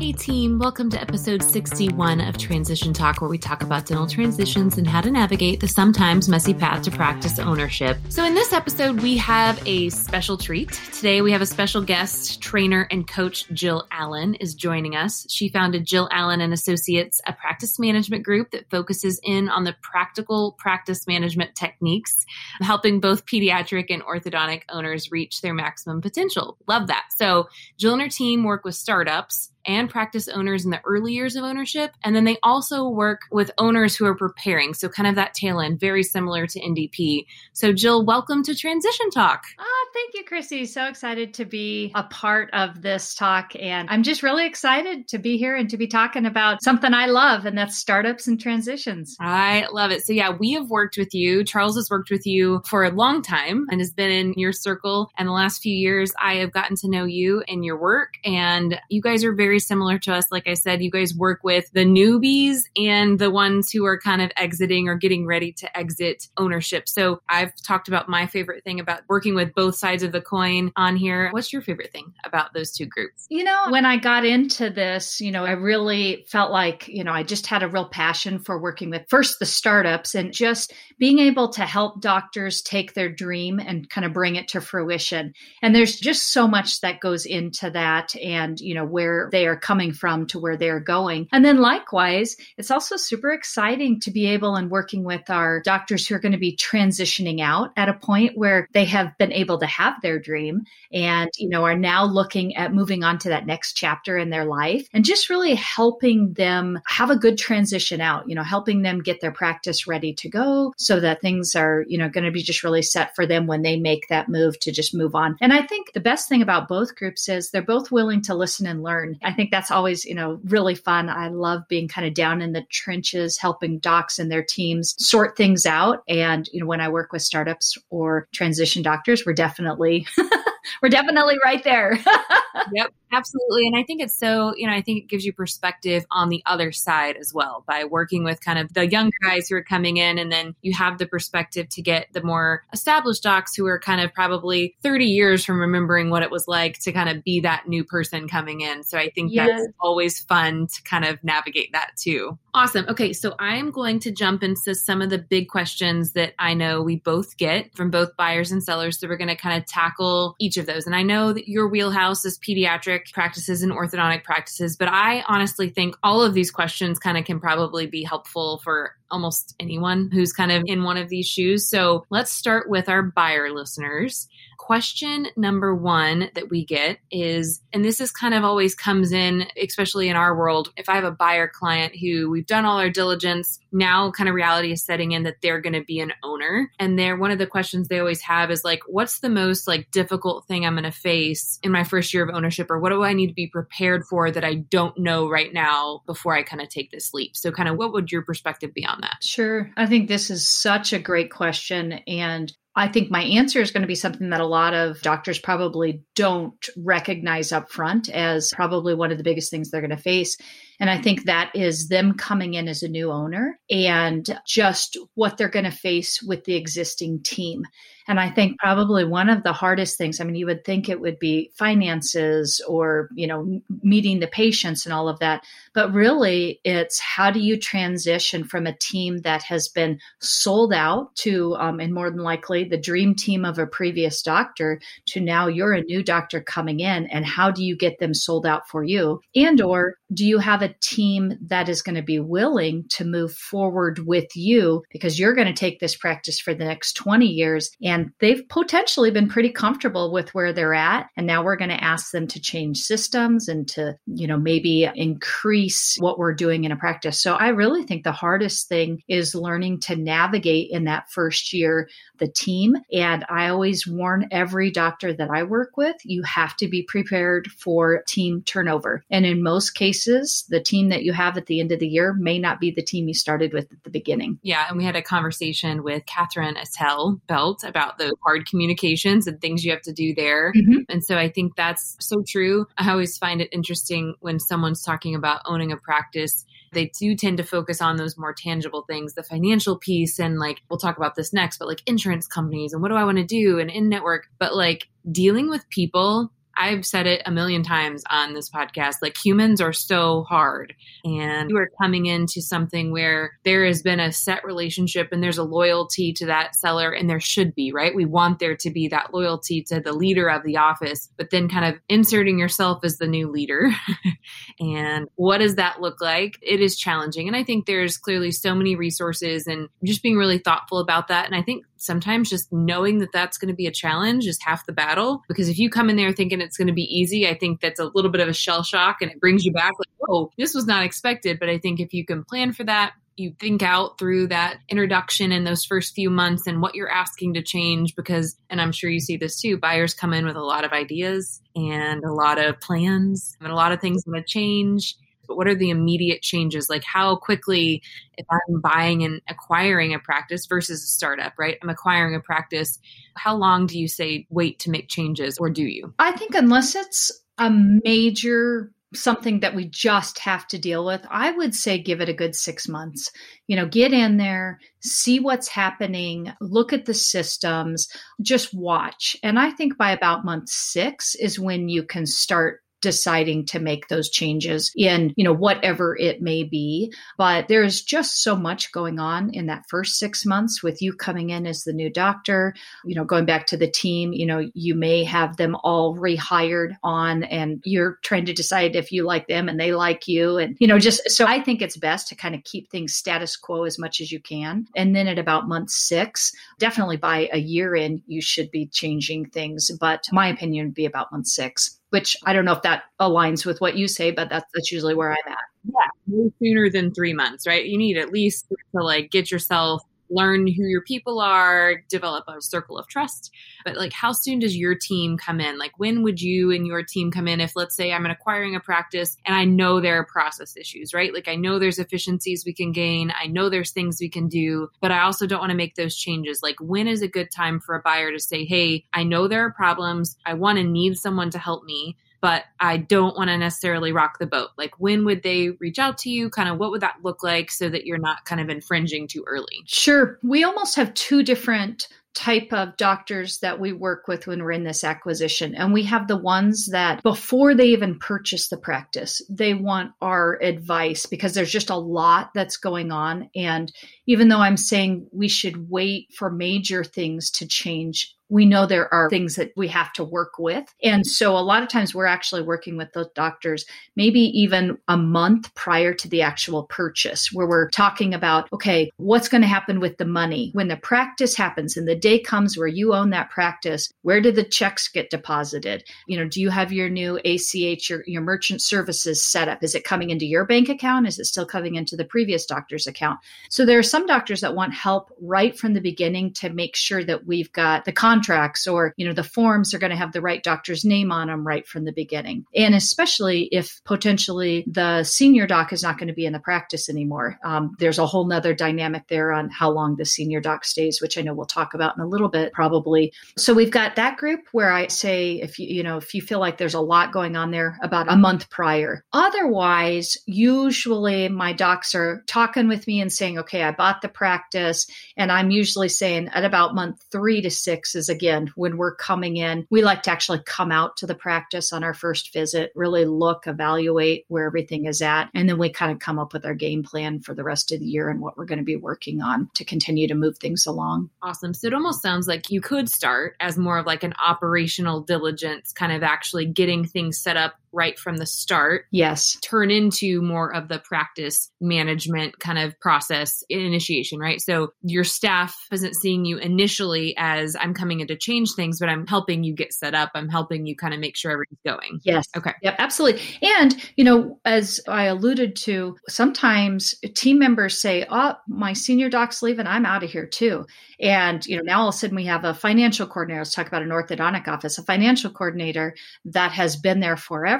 Hey, team, welcome to episode 61 of Transition Talk, where we talk about dental transitions and how to navigate the sometimes messy path to practice ownership. So, in this episode, we have a special treat. Today, we have a special guest, trainer and coach Jill Allen is joining us. She founded Jill Allen and Associates, a practice management group that focuses in on the practical practice management techniques, helping both pediatric and orthodontic owners reach their maximum potential. Love that. So, Jill and her team work with startups and practice owners in the early years of ownership. And then they also work with owners who are preparing. So, kind of that tail end, very similar to NDP. So, Jill, welcome to Transition Talk. Oh, thank you, Chrissy. So excited to be a part of this talk. And I'm just really excited to be here and to be talking about something I love, and that's startups and transitions. I love it. So, yeah, we have worked with you. Charles has worked with you for a long time and has been in your circle. And the last few years, I have gotten to know you and your work. And you guys are very similar to us. Like I said, you guys work with the newbies and the ones who are kind of exiting or getting ready to exit ownership. So I've talked about my favorite thing about working with both sides of the coin on here. What's your favorite thing about those two groups? You know, when I got into this, you know, I really felt like, you know, I just had a real passion for working with first the startups and just being able to help doctors take their dream and kind of bring it to fruition. And there's just so much that goes into that and, you know, where they they are coming from to where they're going. And then likewise, it's also super exciting to be able and working with our doctors who are going to be transitioning out at a point where they have been able to have their dream and, you know, are now looking at moving on to that next chapter in their life and just really helping them have a good transition out, you know, helping them get their practice ready to go so that things are, you know, going to be just really set for them when they make that move to just move on. And I think the best thing about both groups is they're both willing to listen and learn. Think that's always, you know, really fun. I love being kind of down in the trenches, helping docs and their teams sort things out. And, you know, when I work with startups or transition doctors, we're definitely we're definitely right there. yep. Absolutely. And I think it's so, you know, I think it gives you perspective on the other side as well by working with kind of the younger guys who are coming in. And then you have the perspective to get the more established docs who are kind of probably 30 years from remembering what it was like to kind of be that new person coming in. So I think yes. that's always fun to kind of navigate that too. Awesome. Okay. So I'm going to jump into some of the big questions that I know we both get from both buyers and sellers. So we're going to kind of tackle each of those. And I know that your wheelhouse is pediatric practices and orthodontic practices. But I honestly think all of these questions kind of can probably be helpful for almost anyone who's kind of in one of these shoes. So let's start with our buyer listeners question number one that we get is, and this is kind of always comes in, especially in our world. If I have a buyer client who we've done all our diligence, now kind of reality is setting in that they're going to be an owner. And they're one of the questions they always have is like, what's the most like difficult thing I'm going to face in my first year of ownership? Or what do I need to be prepared for that I don't know right now before I kind of take this leap? So, kind of what would your perspective be on that? Sure. I think this is such a great question. And I think my answer is going to be something that a lot of doctors probably don't recognize up front as probably one of the biggest things they're going to face. And I think that is them coming in as a new owner and just what they're going to face with the existing team. And I think probably one of the hardest things, I mean, you would think it would be finances or, you know, meeting the patients and all of that. But really, it's how do you transition from a team that has been sold out to, um, and more than likely, the dream team of a previous doctor to now you're a new doctor coming in and how do you get them sold out for you? And or do you have a team that is going to be willing to move forward with you because you're going to take this practice for the next 20 years. And they've potentially been pretty comfortable with where they're at. And now we're going to ask them to change systems and to you know maybe increase what we're doing in a practice. So i really think the hardest thing is learning to navigate in that first year the team. And i always warn every doctor that i work with you have to be prepared for team turnover. And in most cases the team that you have at the end of the year may not be the team you started with at the beginning. Yeah. And we had a conversation with Katherine Eitel Belt about the hard communications and things you have to do there. Mm-hmm. And so I think that's so true. I always find it interesting when someone's talking about owning a practice they do tend to focus on those more tangible things, the financial piece, and like we'll talk about this next, but like insurance companies and what do I want to do and in network. But like dealing with people I've said it a million times on this podcast. Like humans are so hard, and you are coming into something where there has been a set relationship and there's a loyalty to that seller, and there should be, right? We want there to be that loyalty to the leader of the office, but then kind of inserting yourself as the new leader. and what does that look like? It is challenging. And I think there's clearly so many resources and just being really thoughtful about that. And I think sometimes just knowing that that's going to be a challenge is half the battle. Because if you come in there thinking it's going to be easy, I think that's a little bit of a shell shock and it brings you back like, oh, this was not expected. But I think if you can plan for that, you think out through that introduction in those first few months and what you're asking to change because and I'm sure you see this too buyers come in with a lot of ideas and a lot of plans and a lot of things going to change but what are the immediate changes? Like how quickly, if I'm buying and acquiring a practice versus a startup, right? I'm acquiring a practice. How long do you say wait to make changes, or do you? I think unless it's a major something that we just have to deal with, I would say give it a good six months. You know, get in there, see what's happening, look at the systems, just watch. And I think by about month six is when you can start deciding to make those changes in, you know, whatever it may be. But there's just so much going on in that first six months with you coming in as the new doctor, you know, going back to the team, you know, you may have them all rehired on and you're trying to decide if you like them and they like you. And, you know, just so I think it's best to kind of keep things status quo as much as you can. And then at about month six, definitely by a year in, you should be changing things. But my opinion would be about month six which I don't know if that aligns with what you say, but that's that's usually where I'm at. Yeah, no sooner than three months, right? You need at least to like get yourself learn who your people are, develop a circle of trust. But like, how soon does your team come in? Like, when would you and your team come in if, let's say, I'm acquiring a practice and I know there are process issues, right? Like, I know there's efficiencies we can gain, I know there's things we can do, but I also don't want to make those changes. Like, when is a good time for a buyer to say, hey, I know there are problems, I want to need someone to help me but I don't want to necessarily rock the boat. Like, when would they reach out to you? Kind of what would that look like so that you're not kind of infringing too early? Sure. We almost have two different type of doctors that we work with when we're in this acquisition. And we have the ones that before they even purchase the practice, they want our advice because there's just a lot that's going on. And even though I'm saying we should wait for major things to change, we know there are things that we have to work with. And so a lot of times we're actually working with those doctors, maybe even a month prior to the actual purchase, where we're talking about, okay, what's going to happen with the money when the practice happens and the day comes where you own that practice? Where do the checks get deposited? You know, do you have your new ACH, your, your merchant services set up? Is it coming into your bank account? Is it still coming into the previous doctor's account? So there are some doctors that want help right from the beginning to make sure that we've got the con contracts or, you know, the forms are going to have the right doctor's name on them right from the beginning. And especially if potentially the senior doc is not going to be in the practice anymore. Um, there's a whole nother dynamic there on how long the senior doc stays, which I know we'll talk about in a little bit probably. So we've got that group where I say, if you, you know, if you feel like there's a lot going on there about a month prior. Otherwise, usually my docs are talking with me and saying, okay, I bought the practice. And I'm usually saying at about month three to six is again, when we're coming in, we like to actually come out to the practice on our first visit, really look, evaluate where everything is at. And then we kind of come up with our game plan for the rest of the year and what we're going to be working on to continue to move things along. Awesome. So it almost sounds like you could start as more of like an operational diligence, kind of actually getting things set up right from the start. Yes. Turn into more of the practice management kind of process initiation, right? So your staff isn't seeing you initially as I'm coming in to change things, but I'm helping you get set up. I'm helping you kind of make sure everything's going. Yes. Okay. Yep, absolutely. And, you know, as I alluded to, sometimes team members say, Oh, my senior doc's leaving, I'm out of here too. And, you know, now all of a sudden we have a financial coordinator. Let's talk about an orthodontic office, a financial coordinator that has been there forever.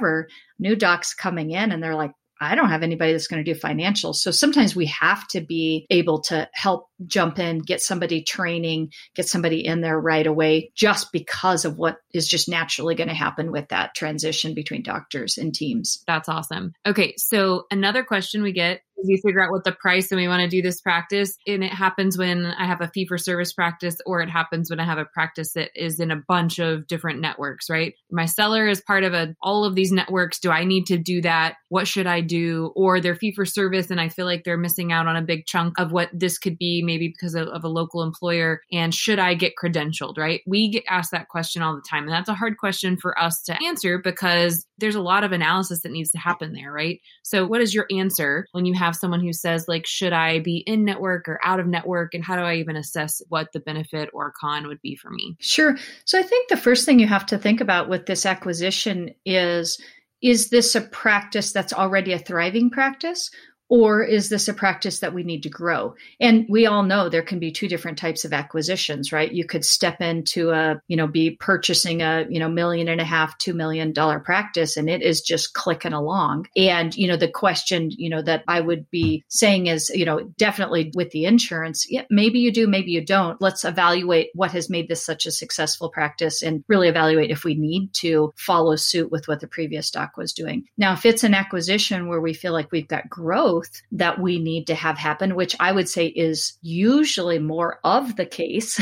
New docs coming in and they're like, I don't have anybody that's going to do financials. So sometimes we have to be able to help jump in, get somebody training, get somebody in there right away, just because of what is just naturally going to happen with that transition between doctors and teams. That's awesome. Okay. So another question we get you figure out what the price and we want to do this practice. And it happens when I have a fee for service practice or it happens when I have a practice that is in a bunch of different networks, right? My seller is part of a, all of these networks. Do I need to do that? What should I do? Or they're fee for service and I feel like they're missing out on a big chunk of what this could be maybe because of, of a local employer. And should I get credentialed, right? We get asked that question all the time. And that's a hard question for us to answer because there's a lot of analysis that needs to happen there, right? So, what is your answer when you have someone who says, like, should I be in network or out of network? And how do I even assess what the benefit or con would be for me? Sure. So, I think the first thing you have to think about with this acquisition is is this a practice that's already a thriving practice or is this a practice that we need to grow? And we all know there can be two different types of acquisitions right? You could step into a you know be purchasing a you know million and a half two million dollar practice and it is just clicking along. And you know the question you know that i would be saying is you know definitely with the insurance yeah maybe you do maybe you don't. Let's evaluate what has made this such a successful practice and really evaluate if we need to follow suit with what the previous doc was doing. Now if it's an acquisition where we feel like we've got growth growth that we need to have happen, which I would say is usually more of the case,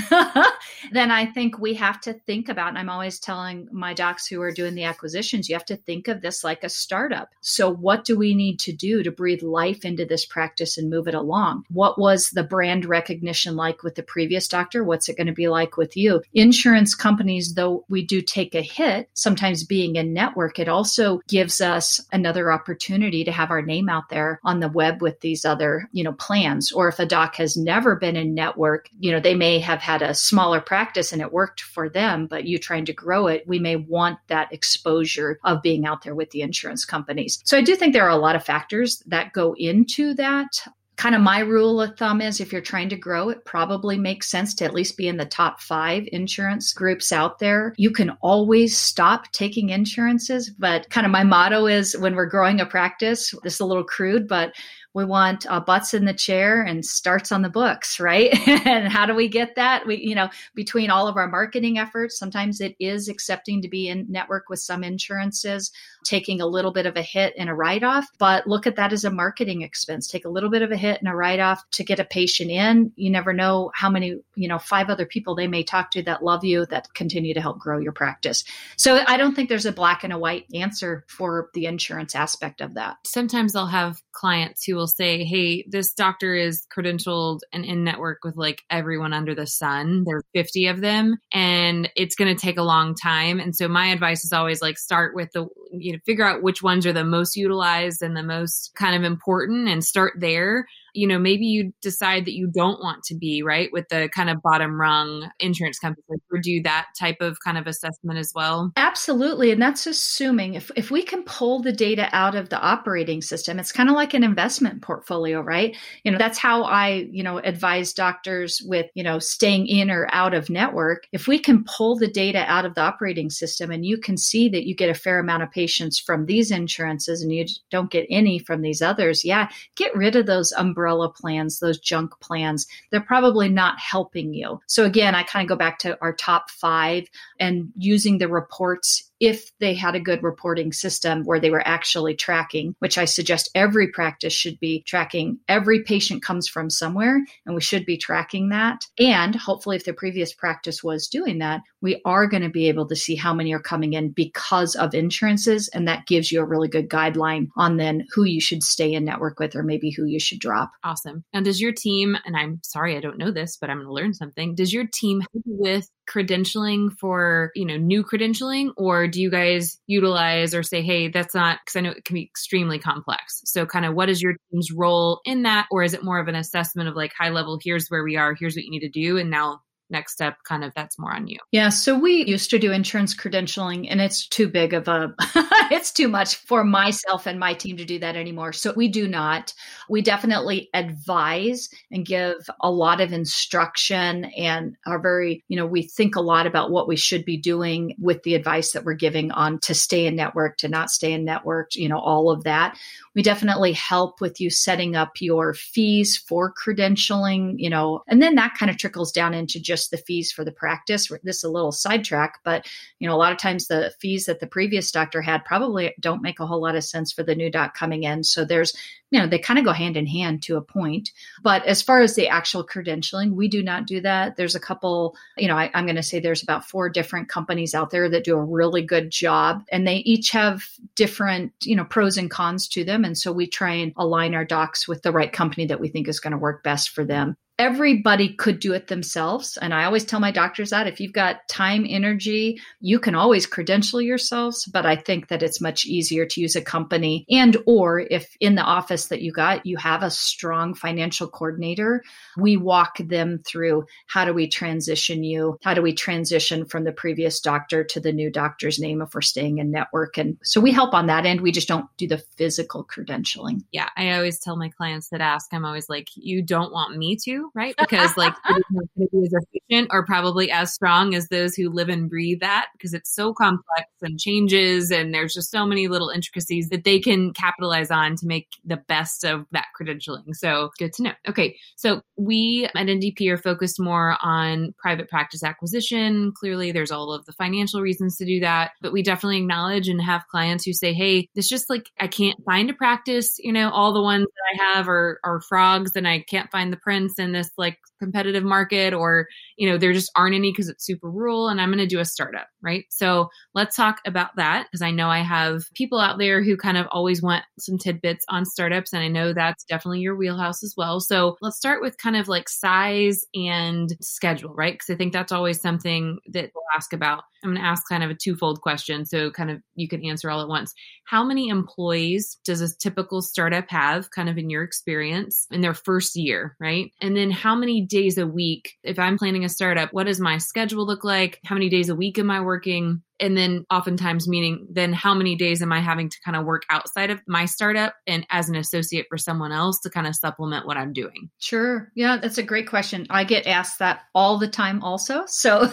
then I think we have to think about. And I'm always telling my docs who are doing the acquisitions, you have to think of this like a startup. So, what do we need to do to breathe life into this practice and move it along? What was the brand recognition like with the previous doctor? What's it going to be like with you? Insurance companies, though we do take a hit, sometimes being in network, it also gives us another opportunity to have our name out there on the the web with these other, you know, plans. Or if a doc has never been in network, you know, they may have had a smaller practice and it worked for them, but you trying to grow it, we may want that exposure of being out there with the insurance companies. So I do think there are a lot of factors that go into that kind of my rule of thumb is if you're trying to grow, it probably makes sense to at least be in the top five insurance groups out there. You can always stop taking insurances, but kind of my motto is when we're growing a practice, this is a little crude, but we want uh, butts in the chair and starts on the books right? And how do we get that? We you know between all of our marketing efforts sometimes it is accepting to be in network with some insurances taking a little bit of a hit and a write off but look at that as a marketing expense take a little bit of a hit and a write off to get a patient in you never know how many you know five other people they may talk to that love you that continue to help grow your practice so i don't think there's a black and a white answer for the insurance aspect of that sometimes i'll have clients who will say, hey, this doctor is credentialed and in network with like everyone under the sun. There's 50 of them and it's going to take a long time. And so my advice is always like start with the, you know, figure out which ones are the most utilized and the most kind of important and start there you know, maybe you decide that you don't want to be right with the kind of bottom rung insurance company or do that type of kind of assessment as well. Absolutely. And that's assuming if, if we can pull the data out of the operating system, it's kind of like an investment portfolio, right? You know, that's how I, you know, advise doctors with, you know, staying in or out of network. If we can pull the data out of the operating system and you can see that you get a fair amount of patients from these insurances and you don't get any from these others, yeah, get rid of those umbrella umbrella plans, those junk plans, they're probably not helping you. So again, I kind of go back to our top five and using the reports if they had a good reporting system where they were actually tracking, which I suggest every practice should be tracking. Every patient comes from somewhere, and we should be tracking that. And hopefully, if the previous practice was doing that, we are going to be able to see how many are coming in because of insurances. And that gives you a really good guideline on then who you should stay in network with or maybe who you should drop. Awesome. And does your team, and I'm sorry I don't know this, but I'm going to learn something, does your team help with credentialing for, you know, new credentialing or do you guys utilize or say, hey, that's not because I know it can be extremely complex. So kind of what is your team's role in that? Or is it more of an assessment of like high level, here's where we are, here's what you need to do, and now next step kind of that's more on you. Yeah so we used to do insurance credentialing and it's too big of a it's too much for myself and my team to do that anymore so we do not. We definitely advise and give a lot of instruction and are very you know we think a lot about what we should be doing with the advice that we're giving on to stay in network to not stay in network you know all of that. We definitely help with you setting up your fees for credentialing you know and then that kind of trickles down into just just the fees for the practice. This is a little sidetrack, but you know, a lot of times the fees that the previous doctor had probably don't make a whole lot of sense for the new doc coming in. So there's, you know, they kind of go hand in hand to a point. But as far as the actual credentialing, we do not do that. There's a couple, you know, I, I'm going to say there's about four different companies out there that do a really good job and they each have different, you know, pros and cons to them. And so we try and align our docs with the right company that we think is going to work best for them everybody could do it themselves. And i always tell my doctors that if you've got time energy you can always credential yourselves but i think that it's much easier to use a company and or if in the office that you got you have a strong financial coordinator we walk them through how do we transition you how do we transition from the previous doctor to the new doctor's name if we're staying in network. And so we help on that end. We just don't do the physical credentialing. Yeah i always tell my clients that ask. I'm always like you don't want me to right? Because like as efficient or probably as strong as those who live and breathe that because it's so complex and changes and there's just so many little intricacies that they can capitalize on to make the best of that credentialing. So good to know. Okay. So we at NDP are focused more on private practice acquisition. Clearly there's all of the financial reasons to do that, but we definitely acknowledge and have clients who say, Hey, this just like I can't find a practice, you know, all the ones that I have are are frogs and I can't find the prince and this like competitive market or you know there just aren't any because it's super rural and i'm going to do a startup right? So let's talk about that because i know i have people out there who kind of always want some tidbits on startups and i know that's definitely your wheelhouse as well. So let's start with kind of like size and schedule right? Because i think that's always something that we'll ask about. I'm going to ask kind of a twofold question so kind of you can answer all at once. How many employees does a typical startup have kind of in your experience in their first year right? And how many days a week, if I'm planning a startup, what does my schedule look like? How many days a week am I working? And then oftentimes meaning then how many days am I having to kind of work outside of my startup and as an associate for someone else to kind of supplement what I'm doing? Sure. Yeah, that's a great question. I get asked that all the time also. So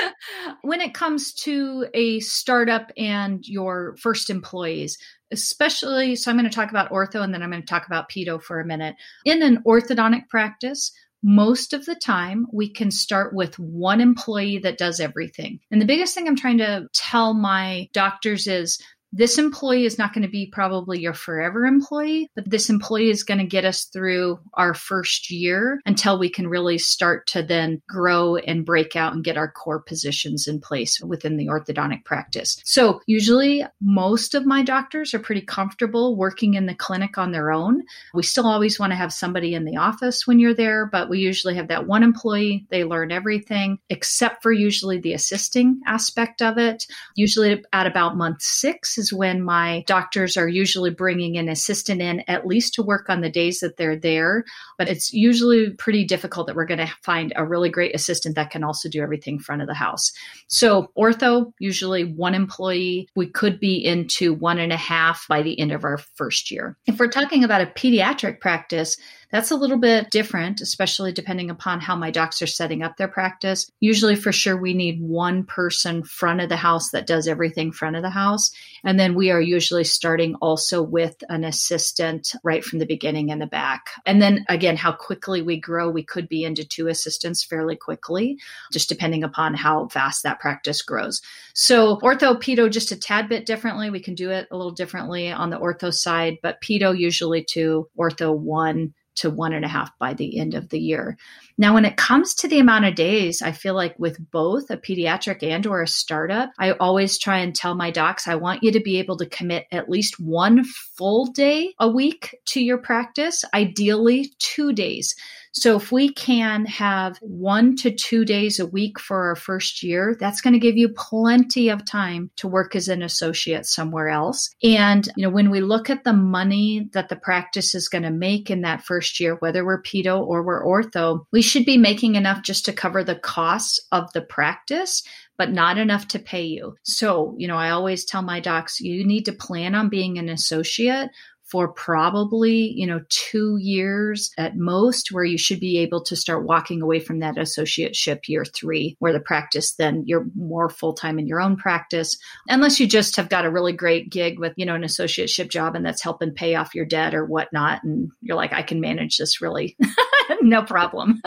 when it comes to a startup and your first employees, especially so I'm going to talk about ortho and then I'm going to talk about pedo for a minute. In an orthodontic practice, most of the time we can start with one employee that does everything. And the biggest thing I'm trying to tell my doctors is this employee is not going to be probably your forever employee, but this employee is going to get us through our first year until we can really start to then grow and break out and get our core positions in place within the orthodontic practice. So, usually, most of my doctors are pretty comfortable working in the clinic on their own. We still always want to have somebody in the office when you're there, but we usually have that one employee. They learn everything except for usually the assisting aspect of it. Usually, at about month six, is when my doctors are usually bringing an assistant in at least to work on the days that they're there. But it's usually pretty difficult that we're going to find a really great assistant that can also do everything front of the house. So, ortho, usually one employee. We could be into one and a half by the end of our first year. If we're talking about a pediatric practice, that's a little bit different, especially depending upon how my docs are setting up their practice. Usually, for sure, we need one person front of the house that does everything front of the house. And then we are usually starting also with an assistant right from the beginning in the back. And then again, how quickly we grow, we could be into two assistants fairly quickly, just depending upon how fast that practice grows. So, ortho, pedo, just a tad bit differently. We can do it a little differently on the ortho side, but pedo usually two, ortho one to one and a half by the end of the year. Now, when it comes to the amount of days, I feel like with both a pediatric and or a startup, I always try and tell my docs, I want you to be able to commit at least one full day a week to your practice, ideally two days. So if we can have one to two days a week for our first year, that's going to give you plenty of time to work as an associate somewhere else. And, you know, when we look at the money that the practice is going to make in that first year, whether we're pedo or we're ortho, we should be making enough just to cover the costs of the practice but not enough to pay you. So, you know, I always tell my docs, you need to plan on being an associate for probably, you know, two years at most, where you should be able to start walking away from that associateship year three, where the practice then you're more full time in your own practice, unless you just have got a really great gig with, you know, an associateship job and that's helping pay off your debt or whatnot. And you're like, I can manage this really no problem.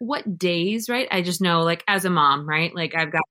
what days, right? I just know, like, as a mom, right? Like, I've got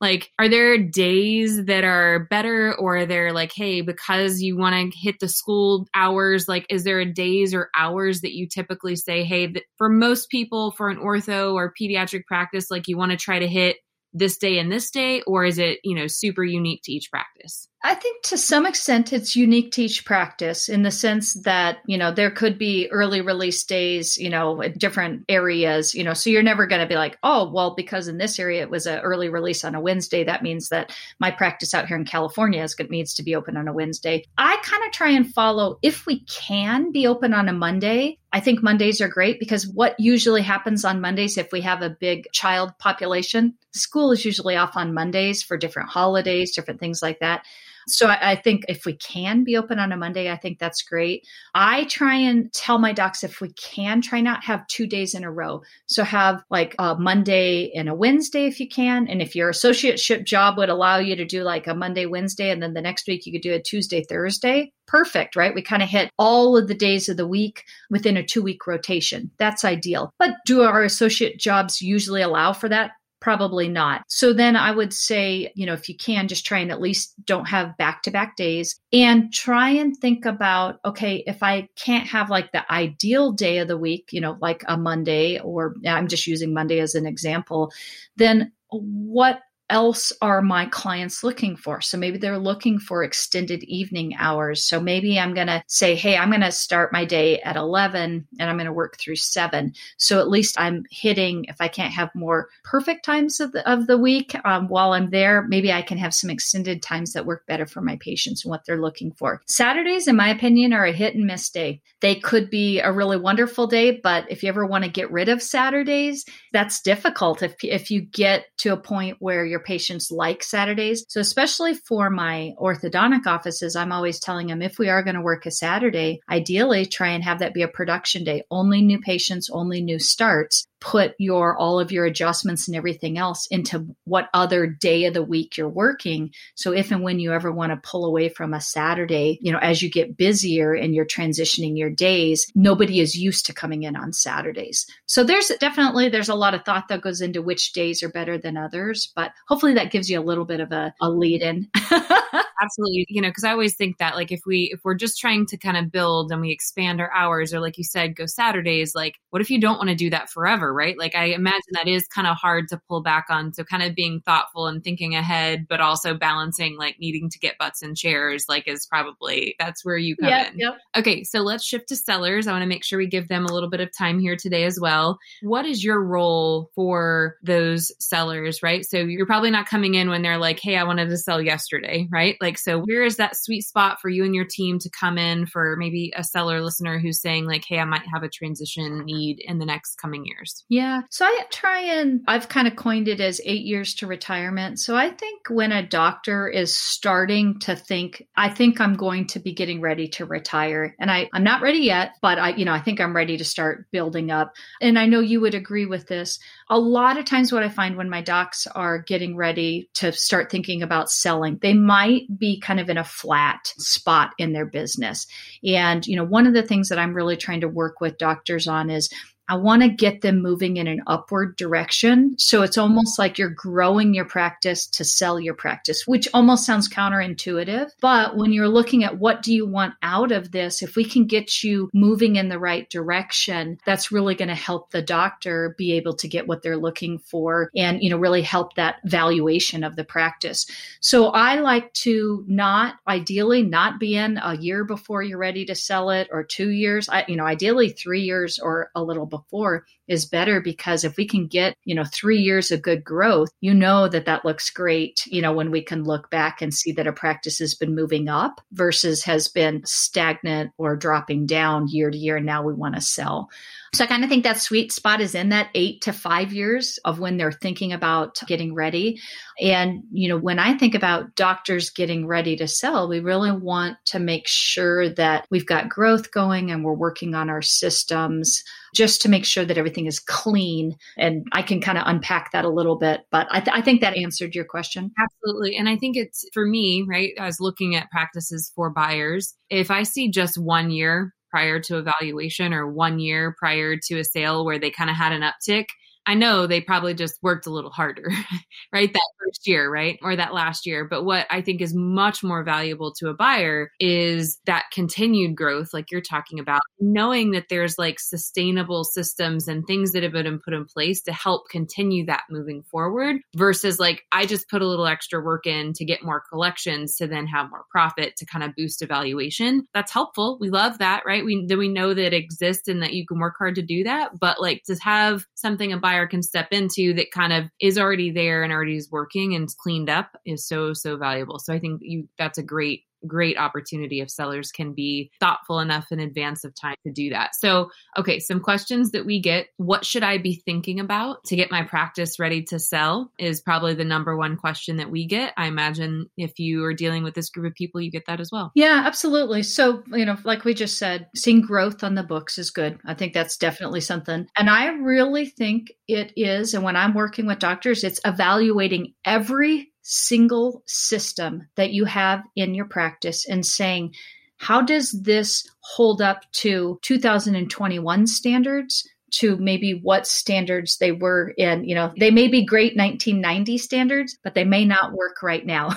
like are there days that are better or are there like hey because you want to hit the school hours like is there a days or hours that you typically say hey for most people for an ortho or pediatric practice like you want to try to hit this day and this day or is it you know super unique to each practice I think to some extent it's unique to each practice in the sense that, you know, there could be early release days, you know, different areas, you know, so you're never going to be like, oh, well, because in this area it was an early release on a Wednesday, that means that my practice out here in California is needs to be open on a Wednesday. I kind of try and follow if we can be open on a Monday. I think Mondays are great because what usually happens on Mondays if we have a big child population, school is usually off on Mondays for different holidays, different things like that. So I, I, think if we can be open on a Monday, I think that's great. I try and tell my docs if we can try not have two days in a row. So have like a Monday and a Wednesday if you can. And if your associateship job would allow you to do like a Monday, Wednesday, and then the next week you could do a Tuesday, Thursday, perfect, right? We kind of hit all of the days of the week within a two week rotation. That's ideal. But do our associate jobs usually allow for that? Probably not. So then I would say, you know, if you can, just try and at least don't have back to back days and try and think about, okay, if I can't have like the ideal day of the week, you know, like a Monday, or I'm just using Monday as an example, then what else are my clients looking for? So maybe they're looking for extended evening hours. So maybe I'm going to say, hey, I'm going to start my day at 11 and I'm going to work through 7. So at least I'm hitting, if I can't have more perfect times of the, of the week um, while I'm there, maybe I can have some extended times that work better for my patients and what they're looking for. Saturdays, in my opinion, are a hit and miss day. They could be a really wonderful day, but if you ever want to get rid of Saturdays, that's difficult. If, if you get to a point where you're your patients like Saturdays. So, especially for my orthodontic offices, I'm always telling them if we are going to work a Saturday, ideally try and have that be a production day. Only new patients, only new starts put your all of your adjustments and everything else into what other day of the week you're working. So if and when you ever want to pull away from a saturday you know as you get busier and you're transitioning your days nobody is used to coming in on saturdays. So there's definitely there's a lot of thought that goes into which days are better than others but hopefully that gives you a little bit of a, a lead in absolutely you know because i always think that like if we if we're just trying to kind of build and we expand our hours or like you said go saturdays like what if you don't want to do that forever right? Like I imagine that is kind of hard to pull back on. So kind of being thoughtful and thinking ahead, but also balancing like needing to get butts in chairs, like is probably that's where you come yep, in. Yep. Okay, so let's shift to sellers. I want to make sure we give them a little bit of time here today as well. What is your role for those sellers, right? So you're probably not coming in when they're like, hey, I wanted to sell yesterday, right? Like, so where is that sweet spot for you and your team to come in for maybe a seller listener who's saying, like, hey, I might have a transition need in the next coming years? Yeah. So I try and I've kind of coined it as eight years to retirement. So I think when a doctor is starting to think, I think I'm going to be getting ready to retire. And I, I'm not ready yet, but I, you know, I think I'm ready to start building up. And I know you would agree with this. A lot of times what I find when my docs are getting ready to start thinking about selling, they might be kind of in a flat spot in their business. And, you know, one of the things that I'm really trying to work with doctors on is I want to get them moving in an upward direction. So it's almost like you're growing your practice to sell your practice, which almost sounds counterintuitive. But when you're looking at what do you want out of this, if we can get you moving in the right direction, that's really going to help the doctor be able to get what they're looking for and, you know, really help that valuation of the practice. So I like to not ideally not be in a year before you're ready to sell it or two years. I, you know, ideally three years or a little before before is better because if we can get, you know, three years of good growth, you know that that looks great, you know, when we can look back and see that a practice has been moving up versus has been stagnant or dropping down year to year. And now we want to sell. So I kind of think that sweet spot is in that eight to five years of when they're thinking about getting ready. And, you know, when I think about doctors getting ready to sell, we really want to make sure that we've got growth going and we're working on our systems just to make sure that everything is clean. And I can kind of unpack that a little bit, but I, th- I think that answered your question. Absolutely. And I think it's for me, right? I was looking at practices for buyers. If I see just one year prior to evaluation or one year prior to a sale where they kind of had an uptick, I know they probably just worked a little harder, right? That first year, right? Or that last year. But what I think is much more valuable to a buyer is that continued growth, like you're talking about, knowing that there's like sustainable systems and things that have been put in place to help continue that moving forward versus like, I just put a little extra work in to get more collections to then have more profit to kind of boost evaluation. That's helpful. We love that, right? We, we know that it exists and that you can work hard to do that. But like to have something a buyer buyer can step into that kind of is already there and already is working and cleaned up is so so valuable. So I think you that's a great great opportunity if sellers can be thoughtful enough in advance of time to do that. So, okay, some questions that we get. What should I be thinking about to get my practice ready to sell is probably the number one question that we get. I imagine if you are dealing with this group of people, you get that as well. Yeah, absolutely. So, you know, like we just said, seeing growth on the books is good. I think that's definitely something. And I really think it is. And when I'm working with doctors, it's evaluating every single system that you have in your practice and saying, how does this hold up to 2021 standards? to maybe what standards they were in. You know, they may be great 1990 standards, but they may not work right now.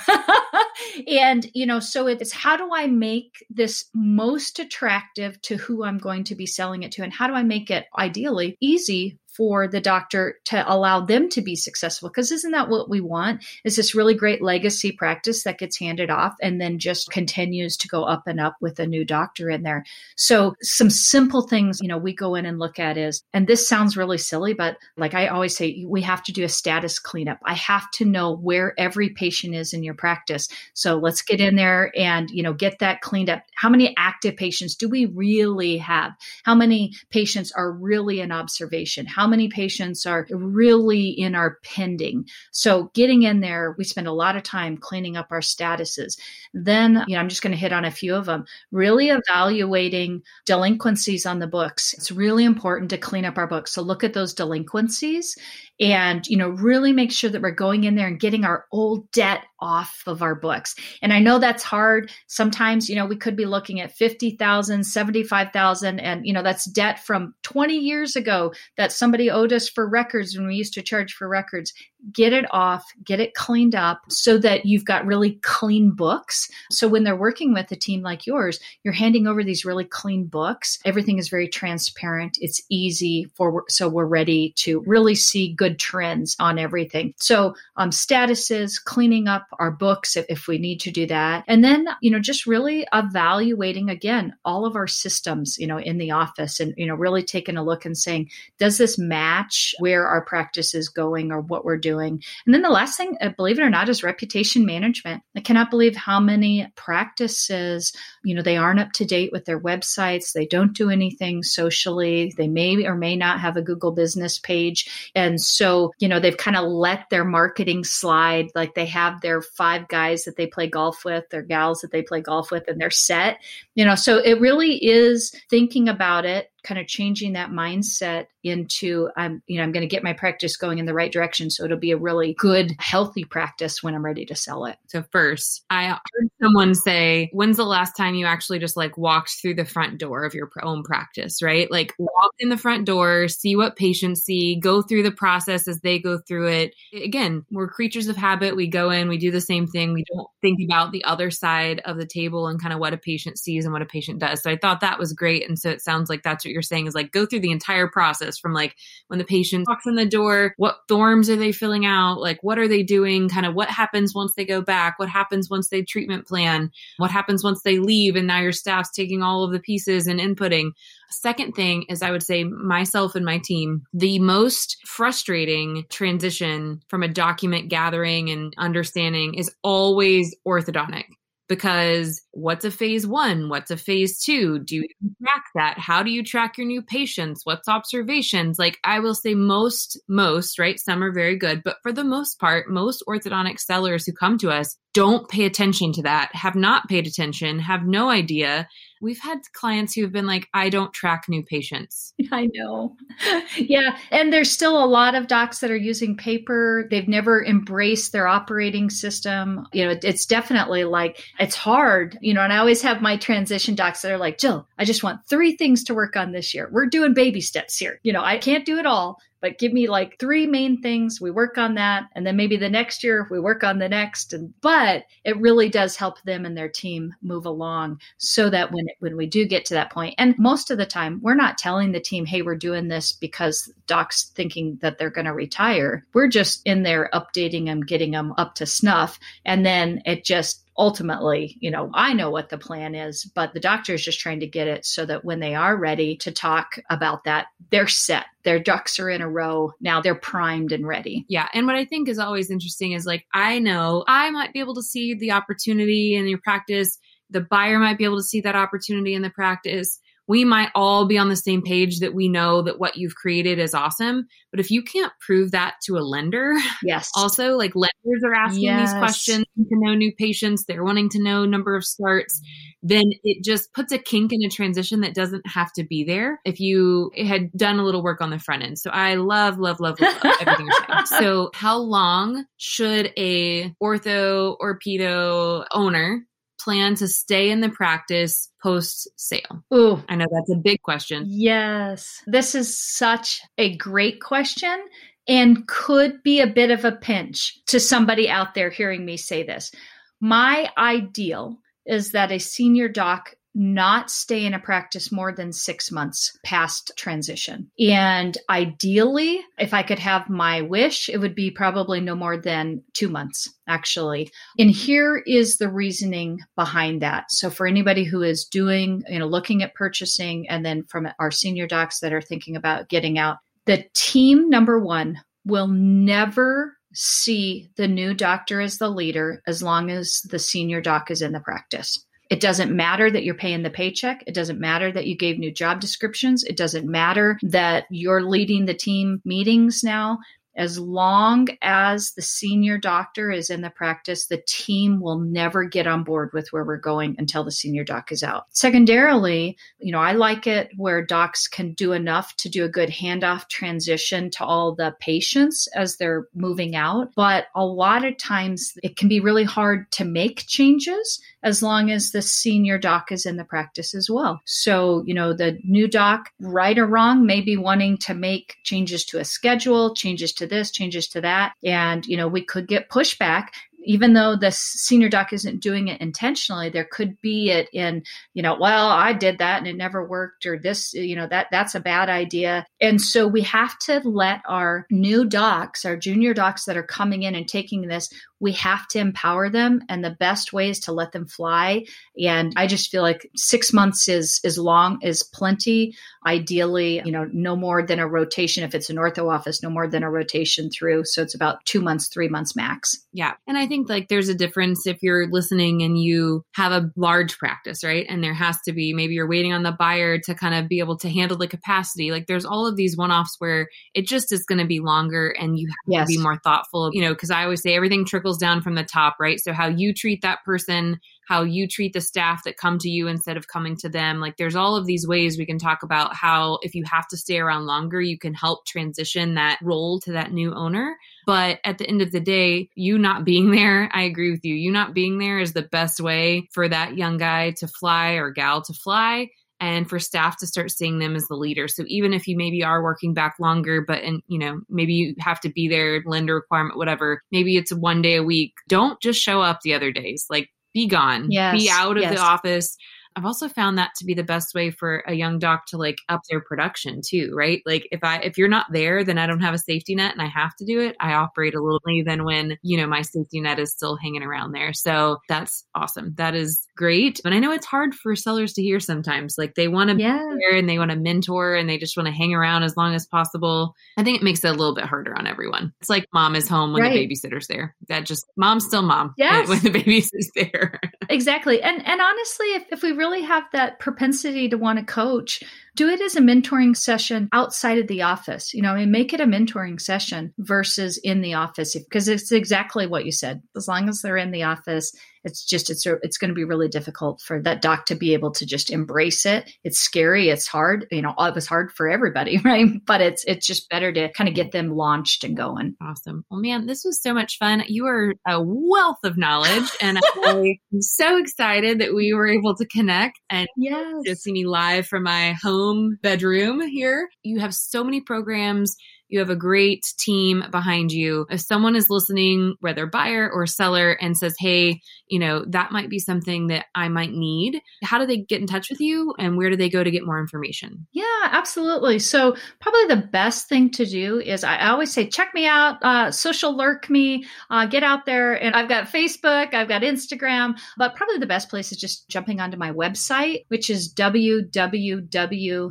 and, you know, so it's how do I make this most attractive to who I'm going to be selling it to? And how do I make it ideally easy for the doctor to allow them to be successful because isn't that what we want? Is this really great legacy practice that gets handed off and then just continues to go up and up with a new doctor in there. So some simple things you know we go in and look at is and this sounds really silly but like i always say we have to do a status cleanup. I have to know where every patient is in your practice. So let's get in there and you know get that cleaned up. How many active patients do we really have? How many patients are really in observation? How how many patients are really in our pending. So getting in there, we spend a lot of time cleaning up our statuses. Then, you know, I'm just going to hit on a few of them. Really evaluating delinquencies on the books. It's really important to clean up our books. So look at those delinquencies and you know really make sure that we're going in there and getting our old debt off of our books and i know that's hard sometimes you know we could be looking at 50,000 75,000 and you know that's debt from 20 years ago that somebody owed us for records when we used to charge for records get it off, get it cleaned up so that you've got really clean books. So when they're working with a team like yours, you're handing over these really clean books. Everything is very transparent. It's easy for so we're ready to really see good trends on everything. So um, statuses, cleaning up our books if, if we need to do that, and then you know just really evaluating again all of our systems you know in the office and you know really taking a look and saying does this match where our practice is going or what we're doing doing. And then the last thing, uh, believe it or not, is reputation management. I cannot believe how many practices, you know, they aren't up to date with their websites. They don't do anything socially. They may or may not have a Google business page. And so, you know, they've kind of let their marketing slide. Like they have their five guys that they play golf with, their gals that they play golf with, and they're set. You know, so it really is thinking about it kind of changing that mindset into I'm you know I'm going to get my practice going in the right direction so it'll be a really good healthy practice when I'm ready to sell it. So first, I heard someone say, "When's the last time you actually just like walked through the front door of your own practice, right? Like walk in the front door, see what patients see, go through the process as they go through it. Again, we're creatures of habit. We go in, we do the same thing. We don't think about the other side of the table and kind of what a patient sees and what a patient does. So I thought that was great and so it sounds like that's what you're saying is like go through the entire process from like when the patient walks in the door, what forms are they filling out? Like what are they doing? Kind of what happens once they go back? What happens once they treatment plan? What happens once they leave and now your staff's taking all of the pieces and inputting? Second thing is I would say myself and my team, the most frustrating transition from a document gathering and understanding is always orthodontic because what's a phase one? What's a phase two? Do you track that? How do you track your new patients? What's observations? Like I will say most, most, right? Some are very good, but for the most part, most orthodontic sellers who come to us don't pay attention to that, have not paid attention, have no idea. We've had clients who have been like, I don't track new patients. I know. yeah. And there's still a lot of docs that are using paper. They've never embraced their operating system. You know, it's definitely like, it's hard you know, and I always have my transition docs that are like, Jill, I just want three things to work on this year. We're doing baby steps here. You know, I can't do it all, but give me like three main things. We work on that. And then maybe the next year we work on the next. And, but it really does help them and their team move along so that when, when we do get to that point, and most of the time we're not telling the team, Hey, we're doing this because doc's thinking that they're going to retire. We're just in there updating them, getting them up to snuff. And then it just ultimately, you know, I know what the plan is, but the doctor is just trying to get it so that when they are ready to talk about that, they're set. Their ducks are in a row. Now they're primed and ready. Yeah. And what I think is always interesting is like, I know I might be able to see the opportunity in your practice. The buyer might be able to see that opportunity in the practice we might all be on the same page that we know that what you've created is awesome. But if you can't prove that to a lender, yes, also like lenders are asking yes. these questions to know new patients, they're wanting to know number of starts, then it just puts a kink in a transition that doesn't have to be there if you had done a little work on the front end. So I love, love, love, love everything you're saying. So how long should a ortho or pedo owner plan to stay in the practice post sale? Ooh, I know that's a big question. Yes. This is such a great question and could be a bit of a pinch to somebody out there hearing me say this. My ideal is that a senior doc not stay in a practice more than six months past transition. And ideally, if I could have my wish, it would be probably no more than two months, actually. And here is the reasoning behind that. So, for anybody who is doing, you know, looking at purchasing, and then from our senior docs that are thinking about getting out, the team number one will never see the new doctor as the leader as long as the senior doc is in the practice. It doesn't matter that you're paying the paycheck. It doesn't matter that you gave new job descriptions. It doesn't matter that you're leading the team meetings now. As long as the senior doctor is in the practice, the team will never get on board with where we're going until the senior doc is out. Secondarily, you know, I like it where docs can do enough to do a good handoff transition to all the patients as they're moving out. But a lot of times it can be really hard to make changes as long as the senior doc is in the practice as well. So, you know, the new doc, right or wrong, may be wanting to make changes to a schedule, changes to this, changes to that. And, you know, we could get pushback even though the senior doc isn't doing it intentionally there could be it in you know well i did that and it never worked or this you know that that's a bad idea and so we have to let our new docs our junior docs that are coming in and taking this we have to empower them and the best way is to let them fly. And i just feel like six months is is long is plenty. Ideally you know no more than a rotation. If it's an ortho office no more than a rotation through. So it's about two months three months max. Yeah. And i think like there's a difference if you're listening and you have a large practice right? And there has to be maybe you're waiting on the buyer to kind of be able to handle the capacity. Like there's all of these one-offs where it just is going to be longer and you have yes. to be more thoughtful you know because i always say everything trickles trickles down from the top, right? So how you treat that person, how you treat the staff that come to you instead of coming to them. Like there's all of these ways we can talk about how if you have to stay around longer, you can help transition that role to that new owner. But at the end of the day, you not being there, I agree with you. You not being there is the best way for that young guy to fly or gal to fly and for staff to start seeing them as the leader. So even if you maybe are working back longer, but and you know maybe you have to be there, lender requirement, whatever. Maybe it's one day a week. Don't just show up the other days. Like be gone. Yes. Be out of yes. the office. I've also found that to be the best way for a young doc to like up their production too, right? Like if I if you're not there, then I don't have a safety net and I have to do it. I operate a little than when, you know, my safety net is still hanging around there. So that's awesome. That is great. And I know it's hard for sellers to hear sometimes. Like they want to yeah. be there and they want to mentor and they just want to hang around as long as possible. I think it makes it a little bit harder on everyone. It's like mom is home when right. the babysitter's there. That just mom's still mom yes. when the babysitter's there. exactly. And and honestly, if, if we really have that propensity to want to coach, do it as a mentoring session outside of the office. You know, I mean, make it a mentoring session versus in the office because it's exactly what you said. As long as they're in the office it's just it's it's going to be really difficult for that doc to be able to just embrace it. It's scary, it's hard, you know, it was hard for everybody, right? But it's it's just better to kind of get them launched and going. Awesome. Well, man, this was so much fun. You are a wealth of knowledge, and I'm so excited that we were able to connect and yes. to see me live from my home bedroom here. You have so many programs you have a great team behind you. If someone is listening, whether buyer or seller, and says, hey, you know, that might be something that I might need, how do they get in touch with you and where do they go to get more information? Yeah, absolutely. So, probably the best thing to do is I always say, check me out, uh, social lurk me, uh, get out there. And I've got Facebook, I've got Instagram, but probably the best place is just jumping onto my website, which is www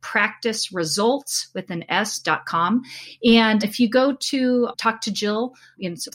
practice results with an s.com and if you go to talk to jill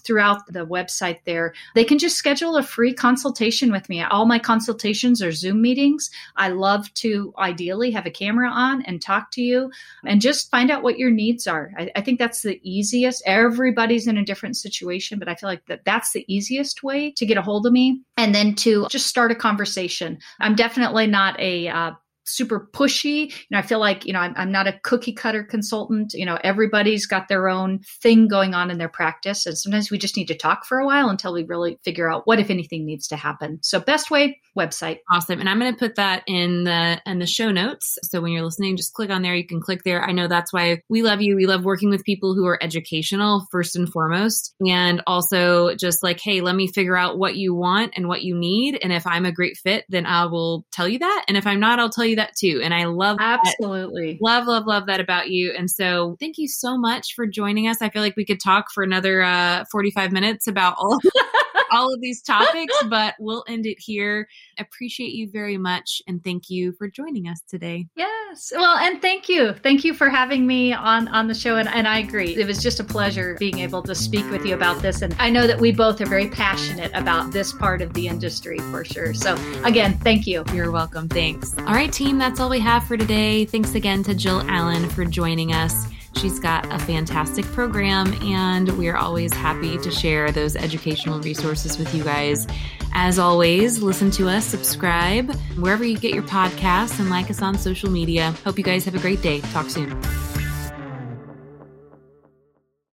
throughout the website there they can just schedule a free consultation with me. All my consultations are zoom meetings. I love to ideally have a camera on and talk to you and just find out what your needs are. I, I think that's the easiest. Everybody's in a different situation but i feel like that that's the easiest way to get a hold of me. And then to just start a conversation. I'm definitely not a uh, super pushy. You know, I feel like, you know, I'm, I'm, not a cookie cutter consultant. You know, everybody's got their own thing going on in their practice. And sometimes we just need to talk for a while until we really figure out what, if anything, needs to happen. So best way, website. Awesome. And I'm going to put that in the, in the show notes. So when you're listening, just click on there. You can click there. I know that's why we love you. We love working with people who are educational first and foremost. And also just like, Hey, let me figure out what you want and what you need. And if I'm a great fit, then I will tell you that. And if I'm not, I'll tell you that too. And I love absolutely that. love, love, love that about you. And so thank you so much for joining us. I feel like we could talk for another uh, 45 minutes about all all of these topics, but we'll end it here. Appreciate you very much and thank you for joining us today. Yes. Well, and thank you. Thank you for having me on on the show and, and I agree. It was just a pleasure being able to speak with you about this and I know that we both are very passionate about this part of the industry for sure. So, again, thank you. You're welcome. Thanks. All right, team, that's all we have for today. Thanks again to Jill Allen for joining us. She's got a fantastic program, and we're always happy to share those educational resources with you guys. As always, listen to us, subscribe wherever you get your podcasts, and like us on social media. Hope you guys have a great day. Talk soon.